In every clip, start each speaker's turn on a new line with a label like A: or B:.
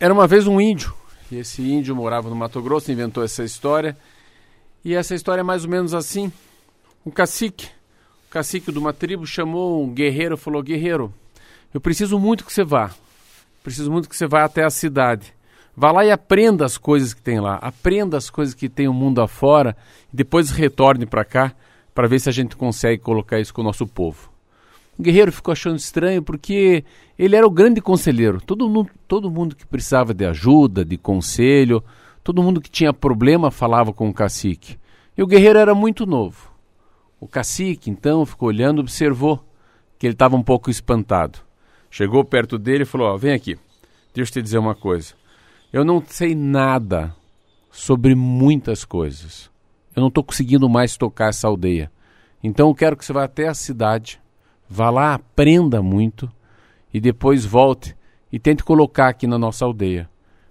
A: Era uma vez um índio, e esse índio morava no Mato Grosso, inventou essa história. E essa história é mais ou menos assim. Um cacique, o cacique de uma tribo chamou um guerreiro e falou: Guerreiro, eu preciso muito que você vá. Preciso muito que você vá até a cidade. Vá lá e aprenda as coisas que tem lá. Aprenda as coisas que tem o mundo afora. E depois retorne para cá para ver se a gente consegue colocar isso com o nosso povo. O guerreiro ficou achando estranho porque ele era o grande conselheiro. Todo mundo, todo mundo que precisava de ajuda, de conselho, todo mundo que tinha problema falava com o cacique. E o guerreiro era muito novo. O cacique, então, ficou olhando, observou que ele estava um pouco espantado. Chegou perto dele e falou: oh, Vem aqui, deixa eu te dizer uma coisa. Eu não sei nada sobre muitas coisas. Eu não estou conseguindo mais tocar essa aldeia. Então eu quero que você vá até a cidade Vá lá, aprenda muito e depois volte e tente colocar aqui na nossa aldeia.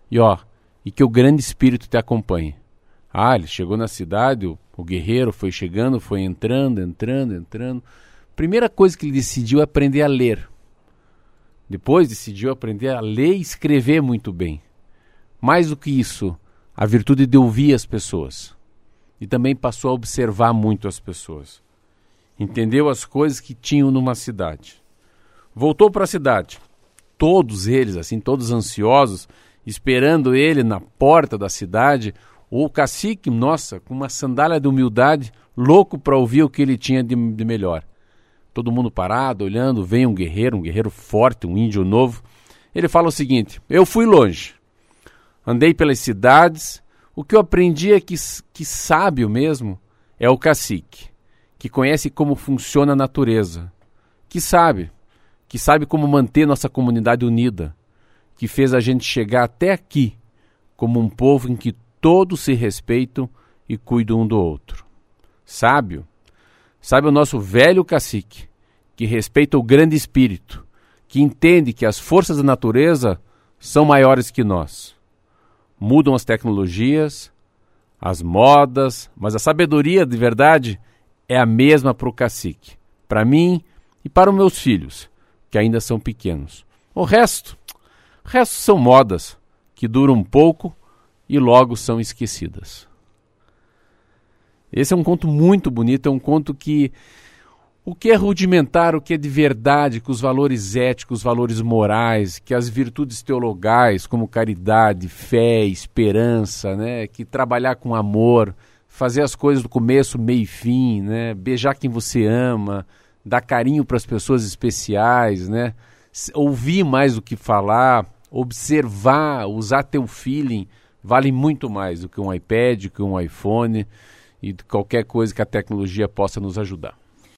A: E ó, e que o grande espírito te acompanhe. Ah, ele chegou na cidade, o, o guerreiro foi chegando, foi entrando, entrando, entrando. Primeira coisa que ele decidiu é aprender a ler. Depois decidiu aprender a ler e escrever muito bem. Mais do que isso, a virtude de ouvir as pessoas. E também passou a observar muito as pessoas entendeu as coisas que tinham numa cidade. Voltou para a cidade. Todos eles, assim, todos ansiosos, esperando ele na porta da cidade. O cacique, nossa, com uma sandália de humildade, louco para ouvir o que ele tinha de, de melhor. Todo mundo parado, olhando, vem um guerreiro, um guerreiro forte, um índio novo. Ele fala o seguinte: Eu fui longe, andei pelas cidades. O que eu aprendi é que, que sábio mesmo é o cacique que conhece como funciona a natureza, que sabe, que sabe como manter nossa comunidade unida, que fez a gente chegar até aqui como um povo em que todos se respeitam e cuidam um do outro. Sábio, sabe o nosso velho cacique, que respeita o grande espírito, que entende que as forças da natureza são maiores que nós. Mudam as tecnologias, as modas, mas a sabedoria de verdade é a mesma para o cacique, para mim e para os meus filhos, que ainda são pequenos. O resto, o resto são modas que duram um pouco e logo são esquecidas. Esse é um conto muito bonito, é um conto que o que é rudimentar, o que é de verdade, que os valores éticos, os valores morais, que as virtudes teologais, como caridade, fé, esperança, né, que trabalhar com amor, fazer as coisas do começo, meio e fim, né? Beijar quem você ama, dar carinho para as pessoas especiais, né? Ouvir mais do que falar, observar, usar teu feeling, vale muito mais do que um iPad, que um iPhone e qualquer coisa que a tecnologia possa nos ajudar.